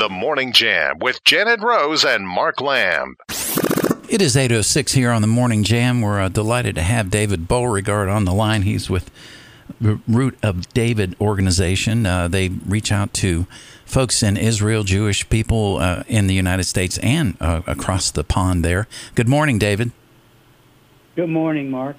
The Morning Jam with Janet Rose and Mark Lamb. It is 8.06 here on the Morning Jam. We're uh, delighted to have David Beauregard on the line. He's with the Root of David organization. Uh, they reach out to folks in Israel, Jewish people uh, in the United States and uh, across the pond there. Good morning, David. Good morning, Mark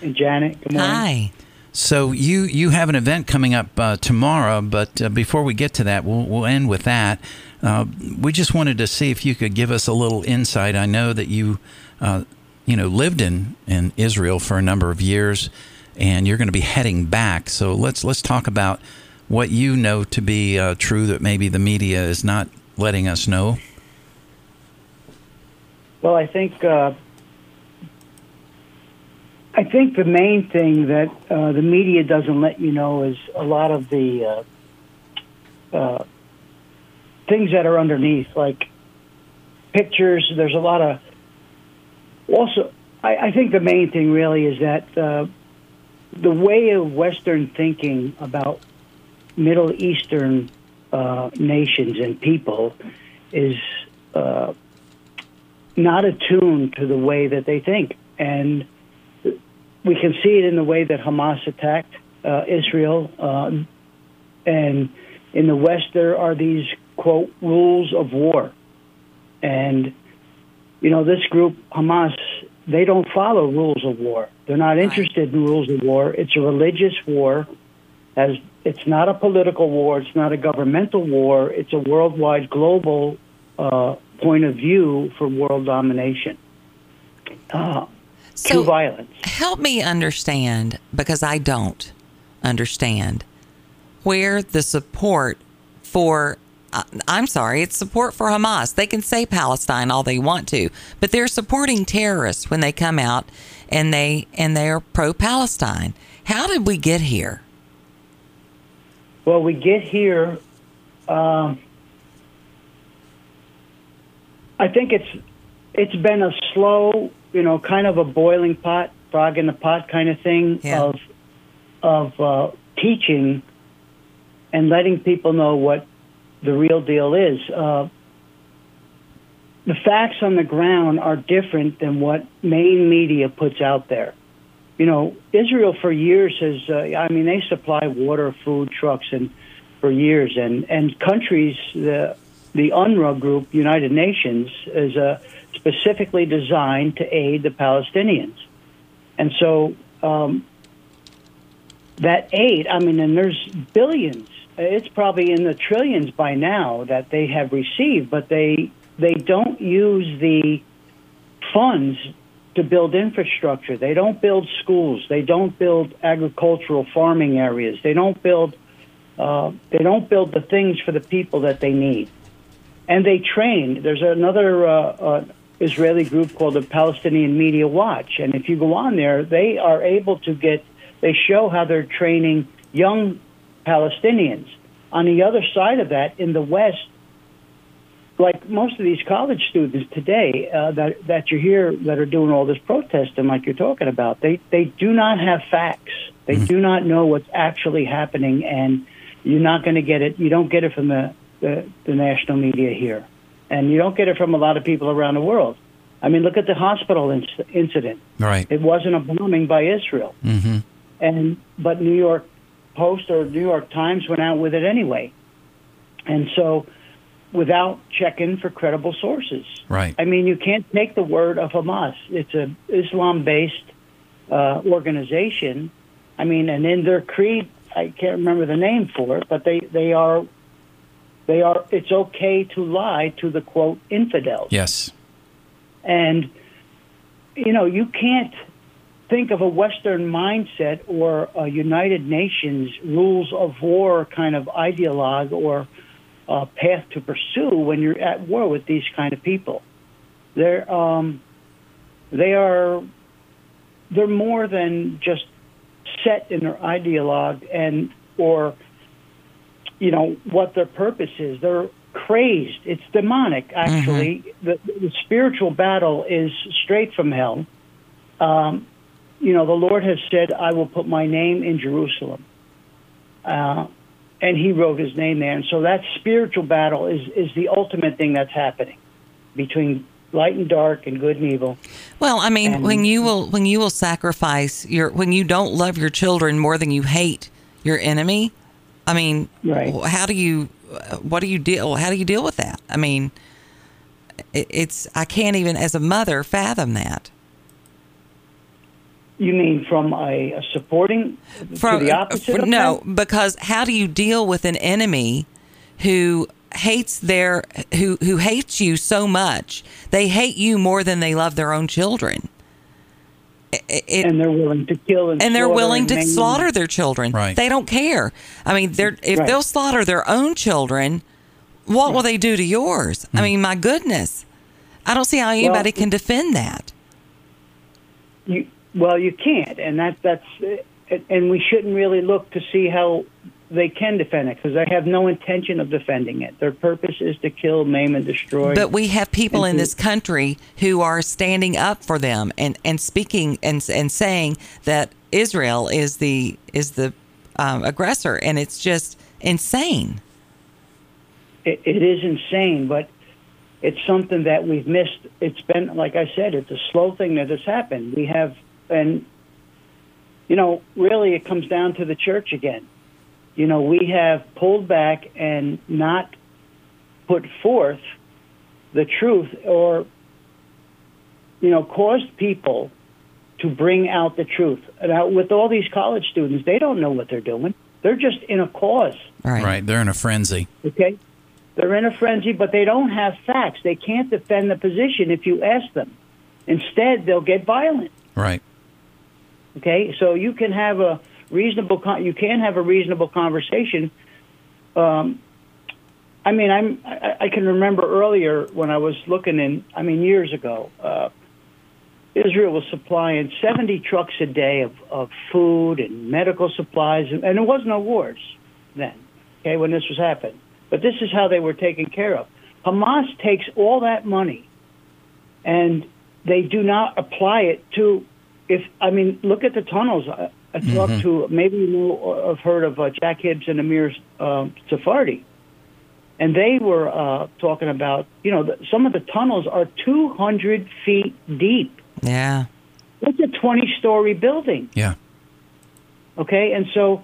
and Janet. Good morning. Hi. So you you have an event coming up uh, tomorrow, but uh, before we get to that, we'll we'll end with that. Uh, we just wanted to see if you could give us a little insight. I know that you uh, you know lived in in Israel for a number of years, and you're going to be heading back. So let's let's talk about what you know to be uh, true that maybe the media is not letting us know. Well, I think uh, I think the main thing that uh, the media doesn't let you know is a lot of the uh, uh, things that are underneath, like pictures. There's a lot of. Also, I, I think the main thing really is that uh, the way of Western thinking about Middle Eastern uh, nations and people is uh, not attuned to the way that they think. And we can see it in the way that Hamas attacked uh, Israel. Uh, and in the West, there are these, quote, rules of war. And, you know, this group, Hamas, they don't follow rules of war. They're not interested in rules of war. It's a religious war. As it's not a political war. It's not a governmental war. It's a worldwide, global uh, point of view for world domination. Uh, So to violence. help me understand because I don't understand where the support for uh, I'm sorry, it's support for Hamas. They can say Palestine all they want to, but they're supporting terrorists when they come out and they and they're pro-Palestine. How did we get here? Well, we get here. Um, I think it's it's been a slow, you know, kind of a boiling pot, frog in the pot kind of thing Yeah. of of uh, teaching and letting people know what the real deal is. Uh, the facts on the ground are different than what main media puts out there. You know, Israel for years has. Uh, I mean, they supply water, food, trucks, and for years, and and countries. The the UNRWA group, United Nations, is uh, specifically designed to aid the Palestinians, and so um, that aid. I mean, and there's billions. It's probably in the trillions by now that they have received, but they they don't use the funds to build infrastructure. They don't build schools. They don't build agricultural farming areas. They don't build uh, they don't build the things for the people that they need. And they train. There's another uh, uh, Israeli group called the Palestinian Media Watch, and if you go on there, they are able to get. They show how they're training young Palestinians. On the other side of that, in the West, like most of these college students today uh, that that you hear that are doing all this protesting, like you're talking about, they they do not have facts. They do not know what's actually happening, and you're not going to get it. You don't get it from the, the the national media here, and you don't get it from a lot of people around the world. I mean, look at the hospital inc- incident. Right. It wasn't a bombing by Israel, Mm-hmm. and but New York Post or New York Times went out with it anyway, and so without checking for credible sources. Right. I mean, you can't take the word of Hamas. It's a Islam-based uh, organization. I mean, and in their creed, I can't remember the name for it, but they they are they are. It's okay to lie to the quote infidels. Yes. And, you know, you can't think of a Western mindset or a United Nations rules of war kind of ideologue or uh, path to pursue when you're at war with these kind of people. They're, um, they are, they're more than just set in their ideologue and, or, you know, what their purpose is. They're crazed. It's demonic, actually. The, the spiritual battle is straight from hell. Um, you know, the Lord has said, I will put my name in Jerusalem. Uh, and he wrote his name there. And so that spiritual battle is is the ultimate thing that's happening between light and dark and good and evil. Well, I mean, And- when you will when you will sacrifice your when you don't love your children more than you hate your enemy, I mean, Right. how do you what do you deal how do you deal with that? I mean, it's I can't even as a mother fathom that. You mean from a, a supporting From to the opposite? of no, because how do you deal with an enemy who hates their who who hates you so much? They hate you more than they love their own children. It- it- and they're willing to kill and, and they're willing and to slaughter their children. Right. They don't care. I mean, they're if Right. they'll slaughter their own children, what will they do to yours? I hmm. mean, my goodness. I don't see how anybody can defend that. You, well, you can't, and that that's and we shouldn't really look to see how they can defend it because they have no intention of defending it. Their purpose is to kill, maim, and destroy. But we have people in this country who are standing up for them and, and speaking and and saying that Israel is the is the um, aggressor, and it's just insane. it, it is insane, but it's something that we've missed. It's been, like I said, it's a slow thing that has happened. We have, and, you know, really it comes down to the church again. You know, we have pulled back and not put forth the truth or, you know, caused people to bring out the truth. Now, with all these college students, they don't know what they're doing. They're just in a cause. Right. Right. They're in a frenzy. Okay? They're in a frenzy, but they don't have facts. They can't defend the position if you ask them. Instead, they'll get violent. Right. Okay? So you can have a reasonable con- you can have a reasonable conversation. Um, I mean, I'm I, can remember earlier when I was looking in. I mean, years ago, uh, Israel was supplying 70 trucks a day of, of food and medical supplies, and, and there was no wars then. Okay, when this was happening, but this is how they were taken care of. Hamas takes all that money, and they do not apply it to. If I mean, look at the tunnels. I, I talked to maybe you know or have heard of uh, Jack Hibbs and Amir um, Tsarfati and they were uh, talking about you know the, some of the tunnels are 200 feet deep. Yeah. It's a 20 story building, Yeah. okay? And so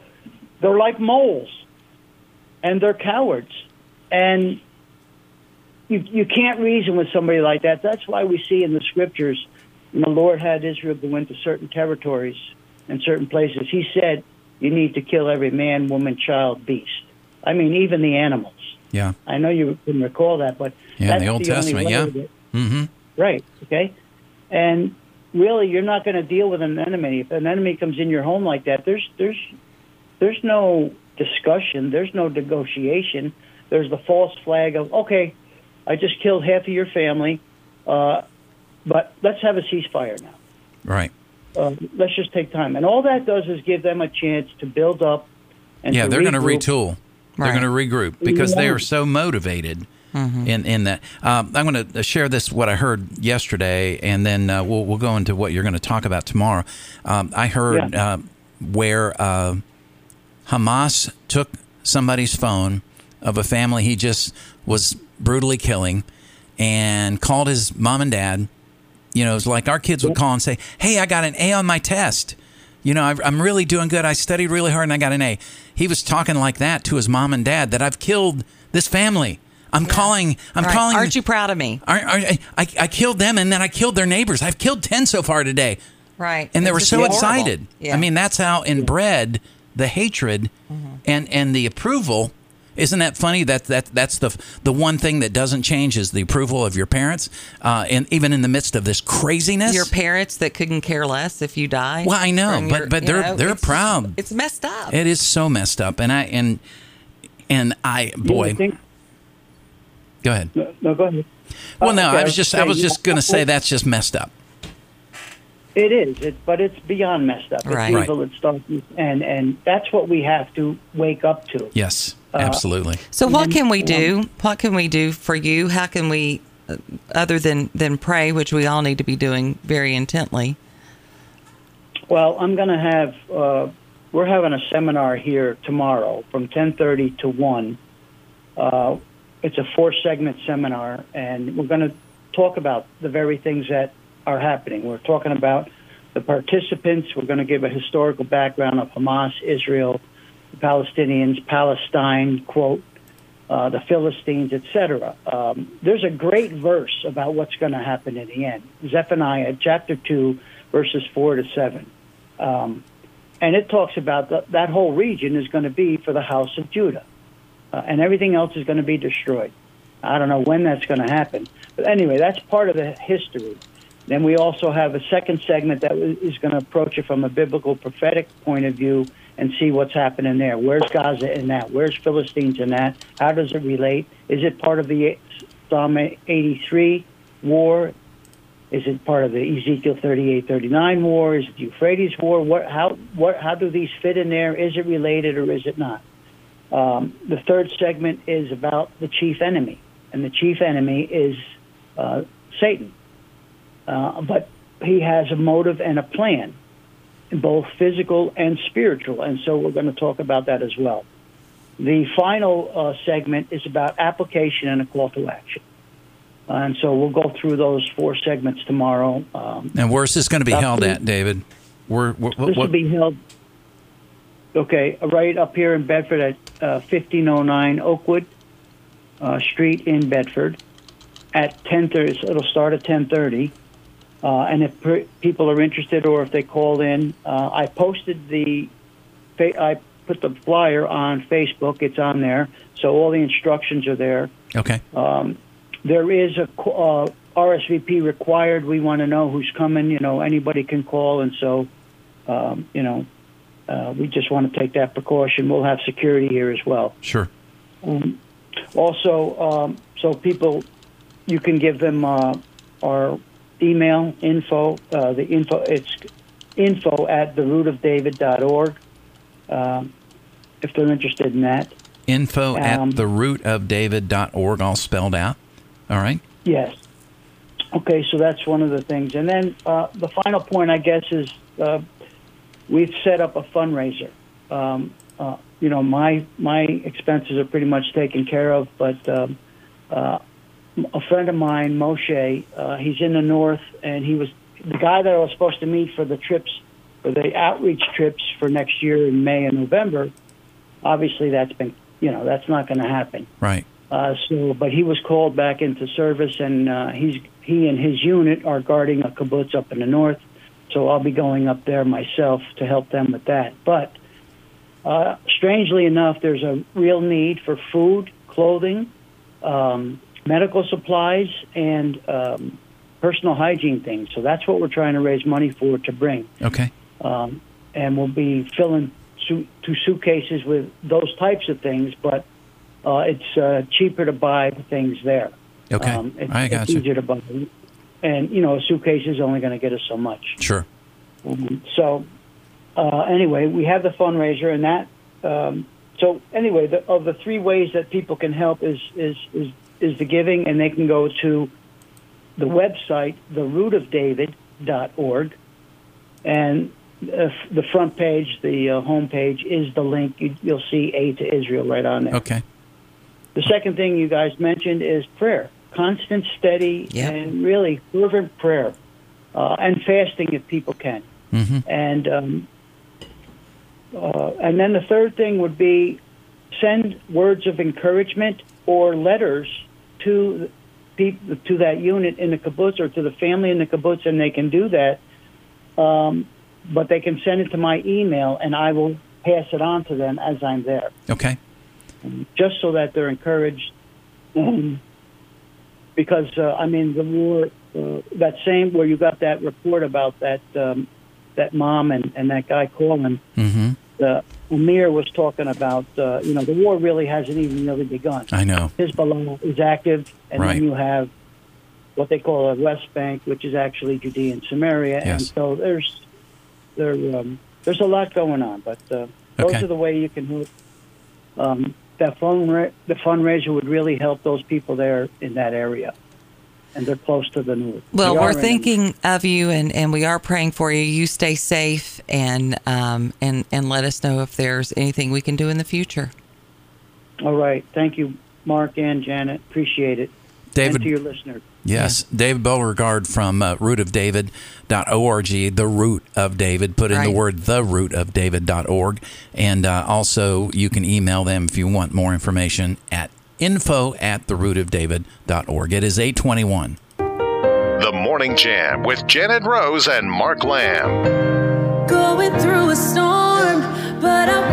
they're like moles, and they're cowards, and you you can't reason with somebody like that. That's why we see in the scriptures, when the Lord had Israel to go into certain territories and certain places. He said, "You need to kill every man, woman, child, beast." I mean, even the animals. Yeah. I know you can recall that, but Yeah, in the Old only Testament, yeah. Mm-hmm. right. Okay, and really, you're not going to deal with an enemy. If an enemy comes in your home like that, there's there's there's no discussion. There's no negotiation. There's the false flag of okay, I just killed half of your family, uh, but let's have a ceasefire now. Right. Uh, let's just take time, and all that does is give them a chance to build up. And yeah, they're going to regroup. retool. They're Right. going to regroup because they are so motivated in in that. Um, I'm going to share this what I heard yesterday, and then uh, we'll we'll go into what you're going to talk about tomorrow. Um, I heard Yeah. uh, where uh, Hamas took somebody's phone of a family he just was brutally killing, and called his mom and dad. You know, it's like our kids would call and say, "Hey, I got an A on my test." You know, I'm really doing good. I studied really hard and I got an A. He was talking like that to his mom and dad that I've killed this family. I'm calling. I'm Right. calling. Aren't you proud of me? I, I, I, I killed them and then I killed their neighbors. I've killed 10 so far today. Right. And they were so horrible. excited. Yeah. I mean, that's how inbred the hatred mm-hmm. and, and the approval. Isn't that funny? That that that's the the one thing that doesn't change is the approval of your parents, uh, and even in the midst of this craziness. your parents that couldn't care less if you die. Well, I know, but- your- but they're- know, they're it's- proud. It's messed up. It is so messed up, and I and and I boy, think, go ahead. no, no, go ahead. Well, Uh, no, okay, I was just I saying, was just going to say that's just messed up. It is, it, but it's beyond messed up. It's Right. evil, it's darkness, and and that's what we have to wake up to. Yes, Uh, absolutely. So what can we do? What can we do for you? How can we, uh, other than than pray, which we all need to be doing very intently? Well, I'm going to have uh, we're having a seminar here tomorrow from 10:30 to 1. Uh, it's a four-segment seminar, and we're going to talk about the very things that are happening. We're talking about the participants. We're going to give a historical background of Hamas, Israel, the Palestinians, Palestine, quote, uh, the Philistines, etc. Um, there's a great verse about what's going to happen in the end. Zephaniah chapter 2, verses 4 to 7. Um, and it talks about the, that whole region is going to be for the house of Judah. Uh, and everything else is going to be destroyed. I don't know when that's going to happen. But anyway, that's part of the history. Then we also have a second segment that is going to approach it from a biblical prophetic point of view and see what's happening there. Where's Gaza in that? Where's Philistines in that? How does it relate? Is it part of the Psalm 83 war? Is it part of the Ezekiel 38, 39 war? Is it the Euphrates war? What, how, what, how do these fit in there? Is it related or is it not? Um, the third segment is about the chief enemy, and the chief enemy is uh, Satan. Uh, but he has a motive and a plan, both physical and spiritual, and so we're going to talk about that as well. The final uh, segment is about application and a call to action. And so we'll go through those four segments tomorrow. Um, and where's this going to be held at, David? Where, where, this will be held, okay, right up here in Bedford at uh, 1509 Oakwood uh, Street in Bedford at 10:30. So it'll start at 10:30. Uh, and if per- people are interested or if they call in, uh, I posted the, fa- I put the flyer on Facebook. It's on there, so all the instructions are there. Okay. Um, there is a uh, RSVP required. We want to know who's coming. You know, anybody can call, and so, um, you know, uh, we just want to take that precaution. We'll have security here as well. Sure. Um, also, um, so people, you can give them uh, our email info. Uh, the info it's info at therootofdavid.org. Um, if they're interested in that. Info um, at therootofdavid.org, all spelled out. All right. Yes. Okay, so that's one of the things, and then uh, the final point, I guess, is uh, we've set up a fundraiser. Um, uh, you know, my my expenses are pretty much taken care of, but um, uh, a friend of mine, Moshe, uh, he's in the north, and he was the guy that I was supposed to meet for the trips, for the outreach trips for next year in May and November. Obviously, that's been, you know, that's not going to happen. Right. Uh, so, but he was called back into service, and uh, he's he and his unit are guarding a kibbutz up in the north. So I'll be going up there myself to help them with that. But uh, strangely enough, there's a real need for food, clothing, um, medical supplies, and um, personal hygiene things. So that's what we're trying to raise money for to bring. Okay. Um, and we'll be filling su- two suitcases with those types of things, but uh, it's uh, cheaper to buy things there. Okay. Um, it's, I got it's you. easier to buy. And, you know, a suitcase is only going to get us so much. Sure. Um, so, uh, anyway, we have the fundraiser, and that. Um, so, anyway, the, of the three ways that people can help is, is, is, is the giving, and they can go to the website, therootofdavid.org, and uh, the front page, the uh, home page, is the link. You, will see Aid to Israel right on there. Okay. The second thing you guys mentioned is prayer, constant, steady, yep. and really fervent prayer, uh, and fasting if people can. Mm-hmm. And um, uh, and then the third thing would be send words of encouragement or letters to people to that unit in the kibbutz or to the family in the kibbutz, and they can do that. Um, but they can send it to my email, and I will pass it on to them as I'm there. Okay just so that they're encouraged. Um, because uh, I mean, the war, uh, that same where you got that report about that um, that mom and, and that guy calling. Mm-hmm. Uh, Amir was talking about, uh, you know, the war really hasn't even really begun. I know. Hezbollah is active, and right. then you have what they call a West Bank, which is actually Judea and Samaria, yes. and so there's there um, there's a lot going on. But uh, those okay. are the way you can help. Um, that fund the fundraiser would really help those people there in that area. And they're close to the north. Well, We we are are in thinking of you, and, and we are praying for you. You stay safe, and um, and and let us know if there's anything we can do in the future. All right. Thank you, Mark and Janet. Appreciate it. David- And to your listeners. Yes, David Beauregard from uh, rootofdavid.org, the root of David. Put in the word the root of David.org. And uh, also, you can email them if you want more information at info at the root of It is 821. The Morning Jam with Janet Rose and Mark Lamb. going through a storm, but I